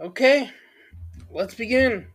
Okay, let's begin.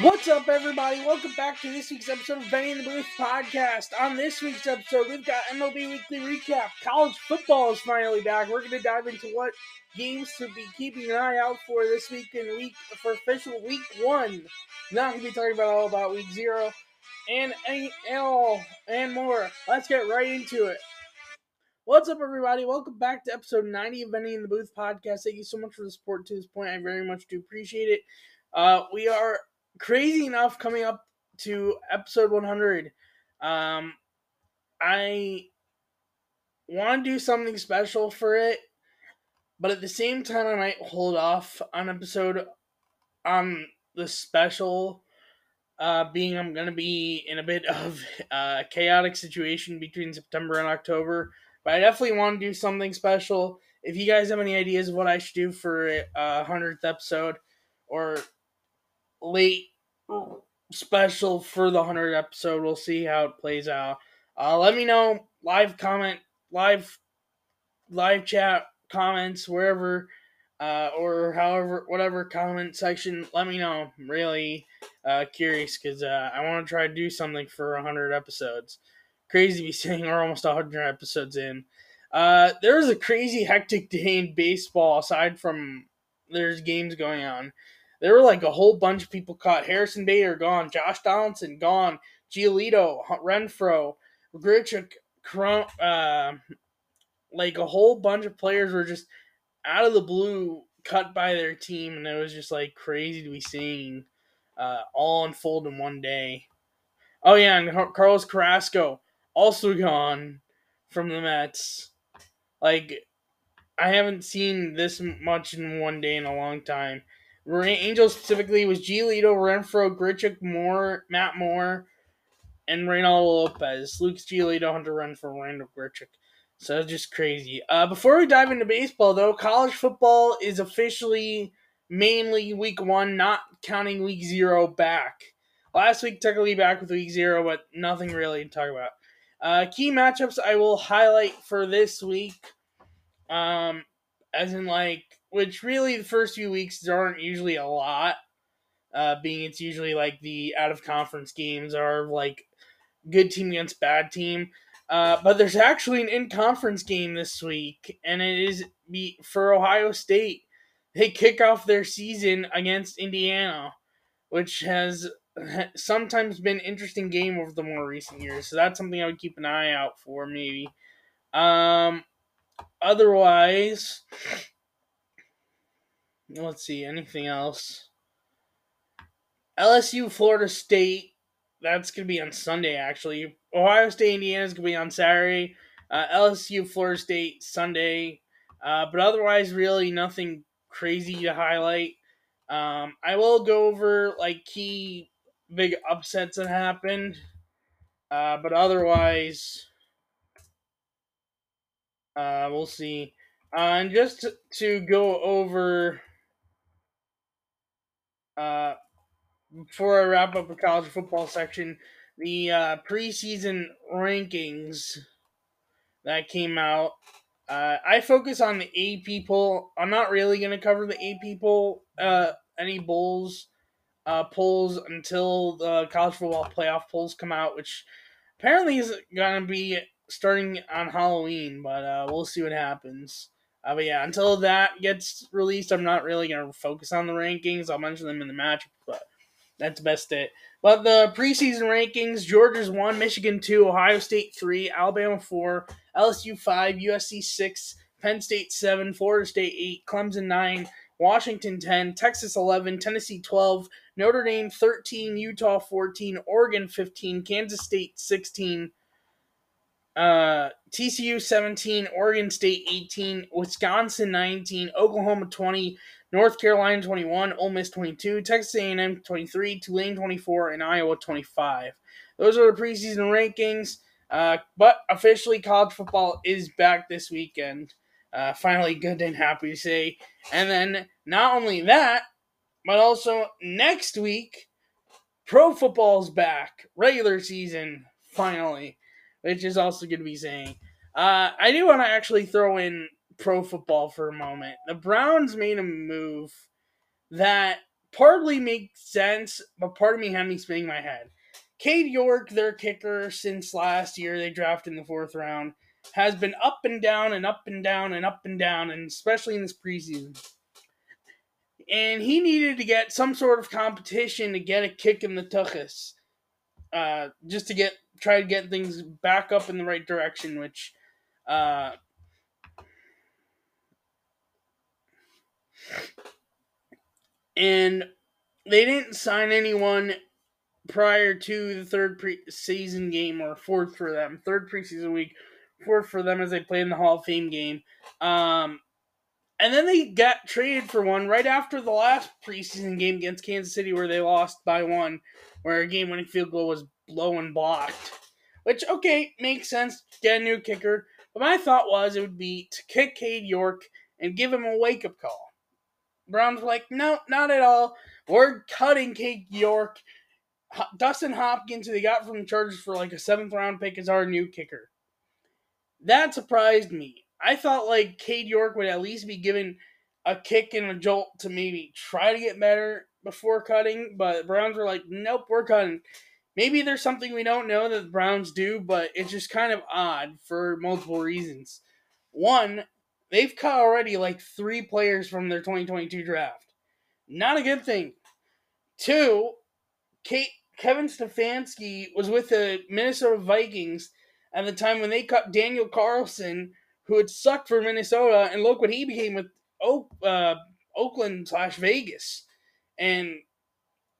What's up, everybody? Welcome back to this week's episode of Benny in the Booth podcast. On this week's episode, we've got MLB Weekly Recap. College football is finally back. We're going to dive into what games to be keeping an eye out for this week and week for official week one. Not going to be talking about all about week zero and all and more. Let's get right into it. What's up, everybody? Welcome back to episode 90 of Benny in the Booth podcast. Thank you so much for the support to this point. I very much do appreciate it. Uh, we are crazy enough coming up to episode 100 um i want to do something special for it but at the same time i might hold off on episode on the special uh being i'm gonna be in a bit of a chaotic situation between september and october but i definitely want to do something special. If you guys have any ideas of what i should do for a 100th episode or late special for the 100 episode. We'll see how it plays out. Uh, let me know. Live comment, live, live chat comments wherever, uh, or however, whatever comment section. Let me know. I'm really uh, curious because uh, I want to try to do something for 100 episodes. Crazy to be saying we're almost 100 episodes in. Uh, there was a crazy hectic day in baseball aside from there's games going on. There were like a whole bunch of people caught. Harrison Bader gone, Josh Donaldson gone, Giolito, Renfroe, Grichuk, uh, like a whole bunch of players were just out of the blue cut by their team, and it was just like crazy to be seeing uh, all unfold in one day. Oh yeah, and Carlos Carrasco also gone from the Mets. Like I haven't seen this much in one day in a long time. Angels specifically was Giolito, Renfroe, Grichuk, Moore, Matt Moore, and Reynaldo Lopez. Lucas Giolito, Hunter Renfroe, Randall Grichuk. So just crazy. Uh, before we dive into baseball, though, college football is officially mainly week one, not counting week zero back. Last week, technically back with week zero, but nothing really to talk about. Uh, key matchups I will highlight for this week, um, as in like which really the first few weeks aren't usually a lot. Uh, being it's usually like the out of conference games are like good team against bad team. Uh, but there's actually an in conference game this week, and it is be for Ohio State. They kick off their season against Indiana, which has sometimes been interesting game over the more recent years. So that's something I would keep an eye out for, maybe. Um, otherwise, let's see, anything else? LSU, Florida State. That's going to be on Sunday, actually. Ohio State, Indiana is going to be on Saturday. Uh, LSU, Florida State, Sunday. Uh, but otherwise, really nothing crazy to highlight. Um, I will go over like key big upsets that happened. Uh, but otherwise, uh, we'll see. Uh, and just to go over uh, before I wrap up the college football section, the uh, preseason rankings that came out. Uh, I focus on the AP poll. I'm not really going to cover the AP poll, uh, any bowls uh, polls until the college football playoff polls come out, which apparently is going to be starting on Halloween, but uh, we'll see what happens. Uh, but yeah, until that gets released, I'm not really going to focus on the rankings. I'll mention them in the match, but that's best it. But the preseason rankings Georgia's 1, Michigan 2, Ohio State 3, Alabama 4, LSU 5, USC 6, Penn State 7, Florida State 8, Clemson 9, Washington 10, Texas 11, Tennessee 12, Notre Dame 13, Utah 14, Oregon 15, Kansas State 16, uh, TCU 17, Oregon State 18, Wisconsin 19, Oklahoma 20, North Carolina 21, Ole Miss 22, Texas A&M 23, Tulane 24, and Iowa 25. Those are the preseason rankings. Uh, but officially, college football is back this weekend. Uh, finally, good and happy to say. And then not only that, but also next week, pro football's back, regular season finally, which is also going to be saying. Uh, I do want to actually throw in pro football for a moment. The Browns made a move that partly makes sense, but part of me had me spinning my head. Cade York, their kicker since last year, they drafted in the fourth round, has been up and down and up and down and up and down, and especially in this preseason. And he needed to get some sort of competition to get a kick in the tuchus, uh, just to get try to get things back up in the right direction, which uh, and they didn't sign anyone prior to the third preseason game or fourth for them, third preseason week, fourth for them as they play in the Hall of Fame game. Um, and then they got traded for one right after the last preseason game against Kansas City, where they lost by one, where a game-winning field goal was blown blocked. Which okay makes sense. Get a new kicker, but my thought was it would be to kick Cade York and give him a wake-up call. Browns like, no, not at all. We're cutting Cade York. Dustin Hopkins, who they got from the Chargers for like a seventh round pick, is our new kicker. That surprised me. I thought like Cade York would at least be given a kick and a jolt to maybe try to get better before cutting, but Browns were like, nope, we're cutting. Maybe there's something we don't know that the Browns do, but it's just kind of odd for multiple reasons. One, they've cut already like three players from their 2022 draft. Not a good thing. Two, Kate, Kevin Stefanski was with the Minnesota Vikings at the time when they cut Daniel Carlson, who had sucked for Minnesota, and look what he became with uh, Oakland slash Vegas. And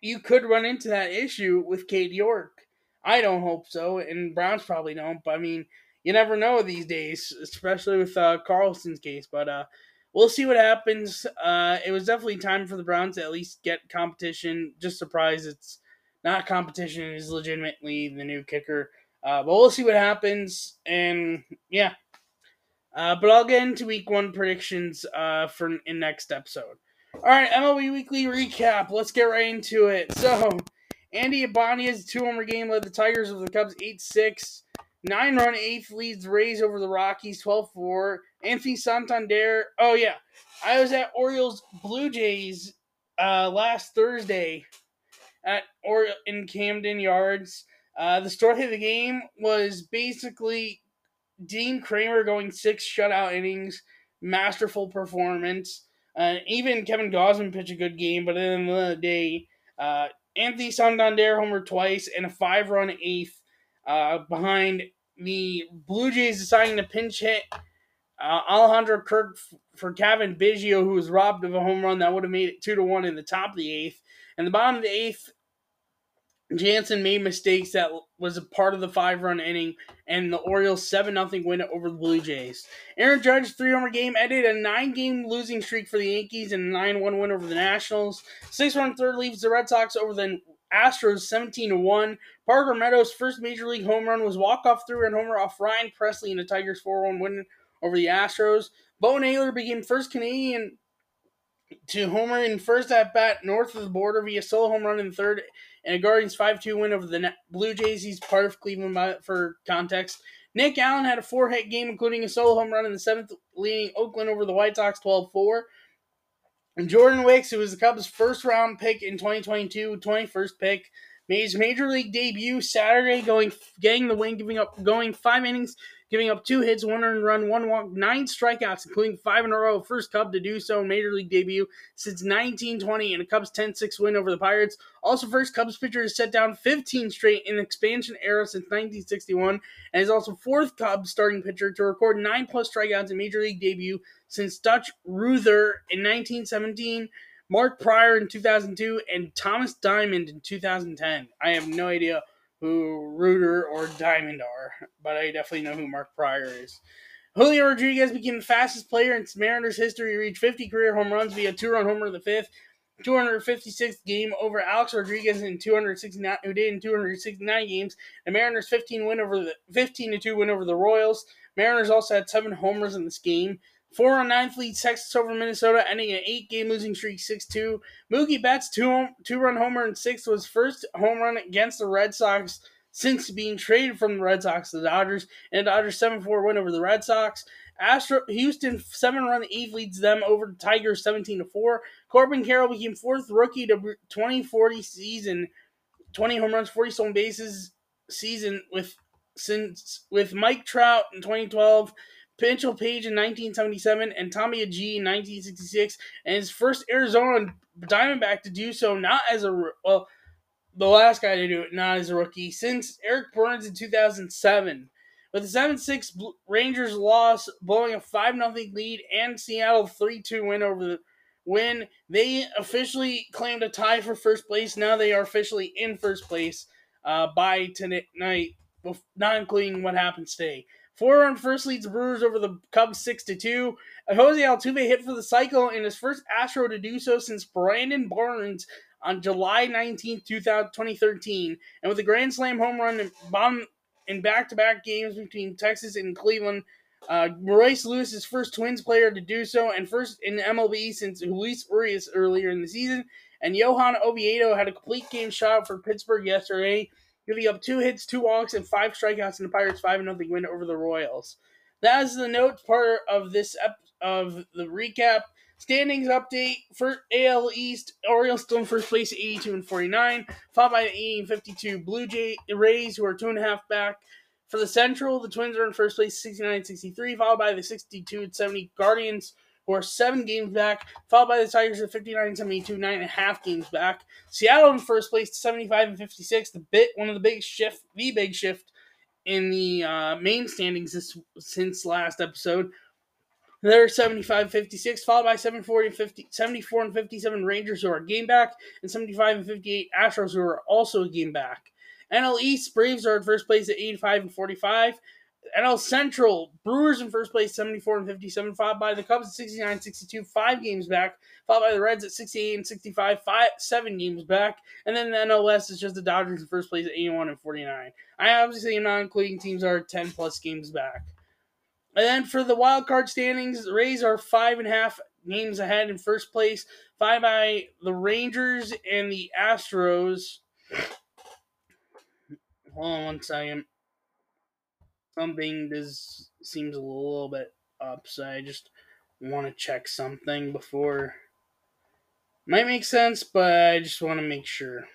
you could run into that issue with Cade York. I don't hope so, and Browns probably don't. But I mean, you never know these days, especially with uh, Carlson's case. But uh, we'll see what happens. Uh, it was definitely time for the Browns to at least get competition. Just surprised it's not competition; it is legitimately the new kicker. Uh, but we'll see what happens, and yeah. Uh, but I'll get into Week One predictions uh, for in next episode. All right, MLB Weekly recap. Let's get right into it. So, Andy Ibanez two homer game led the Tigers over the Cubs eight six. Nine run eighth leads Rays over the Rockies 12 4. Anthony Santander. Oh, yeah. I was at Orioles Blue Jays uh, last Thursday at or in Camden Yards. Uh, the story of the game was basically Dean Kremer going six shutout innings, masterful performance. Uh, even Kevin Gausman pitched a good game, but at the end of the day, uh, Anthony Santander homer twice and a five run eighth uh, behind the Blue Jays deciding to pinch hit uh, Alejandro Kirk for Cavan Biggio, who was robbed of a home run that would have made it two to one in the top of the eighth. And the bottom of the eighth, Jansen made mistakes that was a part of the five run inning, and the Orioles 7 0 win over the Blue Jays. Aaron Judge, three homer game, ended a nine game losing streak for the Yankees and a 9 1 win over the Nationals. Six run third leaves the Red Sox over the Astros 17 to 1. Parker Meadows' first major league home run was walk off through and homer off Ryan Pressly in the Tigers 4 1 win over the Astros. Bo Naylor became first Canadian to homer in first at bat north of the border via solo home run in third and a Guardians 5 2 win over the Blue Jays. He's part of Cleveland for context. Nick Allen had a four hit game, including a solo home run in the seventh, leading Oakland over the White Sox 12 4. And Jordan Wicks, who was the Cubs' first round pick in 2022, 21st pick, made his major league debut Saturday, going getting the win, giving up going five innings, giving up two hits, one earned run, one walk, nine strikeouts, including five in a row. First Cub to do so in major league debut since 1920 in a Cubs 10-6 win over the Pirates. Also, first Cubs pitcher to set down 15 straight in expansion era since 1961, and is also fourth Cubs starting pitcher to record nine plus strikeouts in major league debut since Dutch Ruether in 1917, Mark Prior in 2002, and Thomas Diamond in 2010. I have no idea who Ruether or Diamond are, but I definitely know who Mark Prior is. Julio Rodriguez became the fastest player in Mariners history to reach 50 career home runs via two-run homer in the fifth. 256th game over Alex Rodriguez in 269 who did in 269 games. The Mariners 15 win over the 15 to 2 win over the Royals. Mariners also had seven homers in this game. Four oh on ninth lead Texas over Minnesota, ending an eight game losing streak 6 2. Mookie Betts, two, two run homer in sixth, was first home run against the Red Sox since being traded from the Red Sox to the Dodgers, and Dodgers 7 4 win over the Red Sox. Astro Houston seven run eighth leads them over the Tigers 17 to 4. Corbin Carroll became fourth rookie to 2040 season, 20 home runs, 40 stolen bases season with since with Mike Trout in 2012 Mitchell Page in 1977 and Tommy Agee in 1966, and his first Arizona Diamondback to do so not as a well, the last guy to do it not as a rookie since Eric Byrnes in 2007. With the 7 6 Rangers loss, blowing a 5 0 lead, and Seattle 3 2 win over the win, they officially claimed a tie for first place. Now they are officially in first place uh, by tonight, not including what happens today. Four on first leads Brewers over the Cubs six to two. Jose Altuve hit for the cycle in his first Astro to do so since Brandon Barnes on July 19, 2013, and with a grand slam home run bomb in back-to-back games between Texas and Cleveland. Uh, Royce Lewis is first Twins player to do so, and first in MLB since Luis Urias earlier in the season. And Johan Oviedo had a complete game shot for Pittsburgh yesterday giving up two hits, two walks, and five strikeouts in the Pirates' 5 0 win over the Royals. That is the note part of this ep- of the recap. Standings update for AL East. Orioles still in first place 82 and 49, followed by the 80 and 52 Blue Jay Rays, who are two and a half back. For the Central, the Twins are in first place 69 63, followed by the 62 and 70 Guardians, who are seven games back, followed by the Tigers at 59 and 72, nine and a half games back. Seattle in first place, 75 and 56. The bit one of the big shift, the big shift in the uh, main standings this, since last episode. They're 75 56, followed by 740 50, 74 and 57 Rangers, who are game back, and 75 and 58 Astros, who are also a game back. NL East Braves are in first place at 85 and 45. NL Central, Brewers in first place, 74 and 57, followed by the Cubs at 69 62, five games back, followed by the Reds at 68 and 65, five, seven games back, and then the NL West is just the Dodgers in first place at 81 and 49. I obviously am not including teams that are 10 plus games back. And then for the wild card standings, the Rays are five and a half games ahead in first place, five by the Rangers and the Astros. Hold on one second something this seems a little bit up, so I just want to check something before. Might make sense, but I just want to make sure.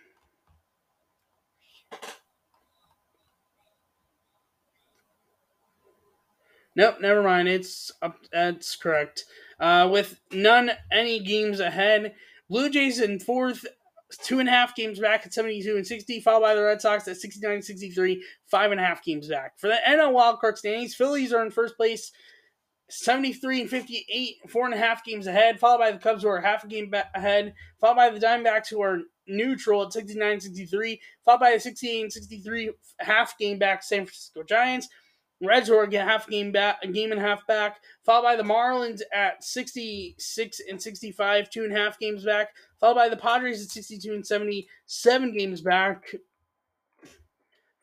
Nope, never mind. It's up. That's correct. Uh, with none any games ahead, Blue Jays in fourth, two and a half games back at 72 and 60, followed by the Red Sox at 69 and 63, five and a half games back. For the NL wildcard standings, Phillies are in first place, 73 and 58, four and a half games ahead, followed by the Cubs, who are half a game ahead, followed by the Diamondbacks, who are neutral at 69 and 63, followed by the 68 and 63, half game back San Francisco Giants. Reds are get half game back, a game and a half back, followed by the Marlins at 66 and 65, two and a half games back, followed by the Padres at 62 and 70, seven games back,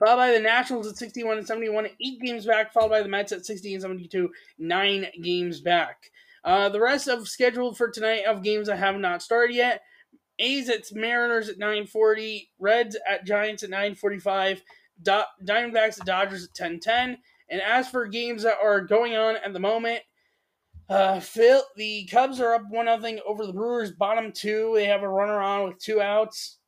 followed by the Nationals at 61 and 71, eight games back, followed by the Mets at 60 and 72, nine games back. Uh, the rest of scheduled for tonight of games that have not started yet. A's at Mariners at 940, Reds at Giants at 945, Do- Diamondbacks at Dodgers at 1010. And as for games that are going on at the moment, uh, Phil, the Cubs are up one nothing over the Brewers. Bottom two, they have a runner on with two outs.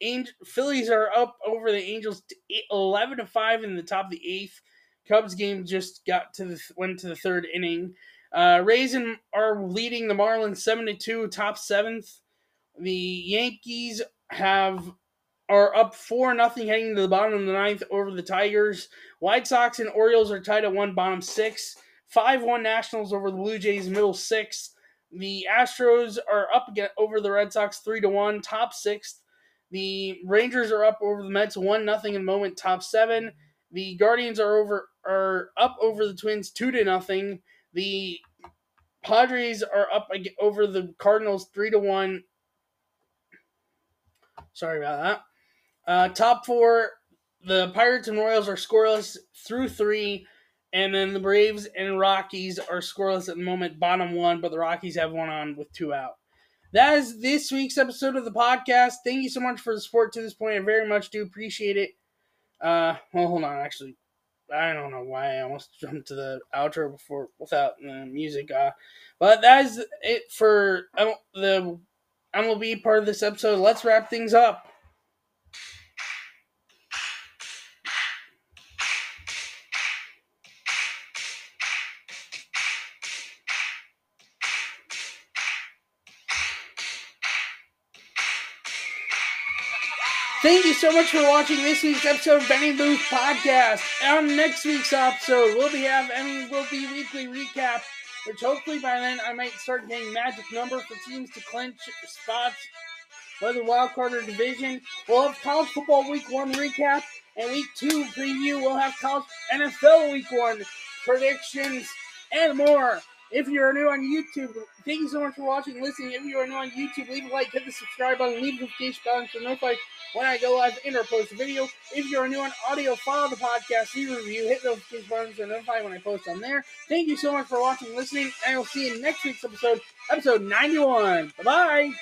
Angel, Phillies are up over the Angels, eleven to five in the top of the eighth. Cubs game just got to the went to the third inning. Uh, Rays are leading the Marlins seven to two, top seventh. The Yankees have are up four nothing heading to the bottom of the ninth over the Tigers. White Sox and Orioles are tied at one, bottom six. 5 1 Nationals over the Blue Jays, middle 6. The Astros are up again over the Red Sox 3 to 1, top sixth. The Rangers are up over the Mets 1 nothing in the moment, top seven. The Guardians are over are up over the Twins 2 to nothing. The Padres are up over the Cardinals 3 to 1. Sorry about that. Uh, top four, the Pirates and Royals are scoreless through three And then the Braves and Rockies are scoreless at the moment, bottom one, but the Rockies have one on with two out. That is this week's episode of the podcast. Thank you so much for the support to this point. I very much do appreciate it. Uh, well, hold on. Actually, I don't know why I almost jumped to the outro before without the music. Uh, but that is it for the MLB part of this episode. Let's wrap things up. Thank you so much for watching this week's episode of Benny Booth Podcast. On next week's episode, we'll be have I mean we'll be weekly recap, which hopefully by then I might start getting magic number for teams to clinch spots, whether wild card or division. We'll have college football week one recap and week two preview. We'll have college NFL week one predictions and more. If you're new on YouTube, thank you so much for watching listening. If you are new on YouTube, leave a like, hit the subscribe button, leave the notification button to notify when I go live and or post a video. If you're new on audio, follow the podcast, leave a review, hit the notification button to notify when I post on there. Thank you so much for watching listening, and I will see you in next week's episode, episode 91. Bye bye.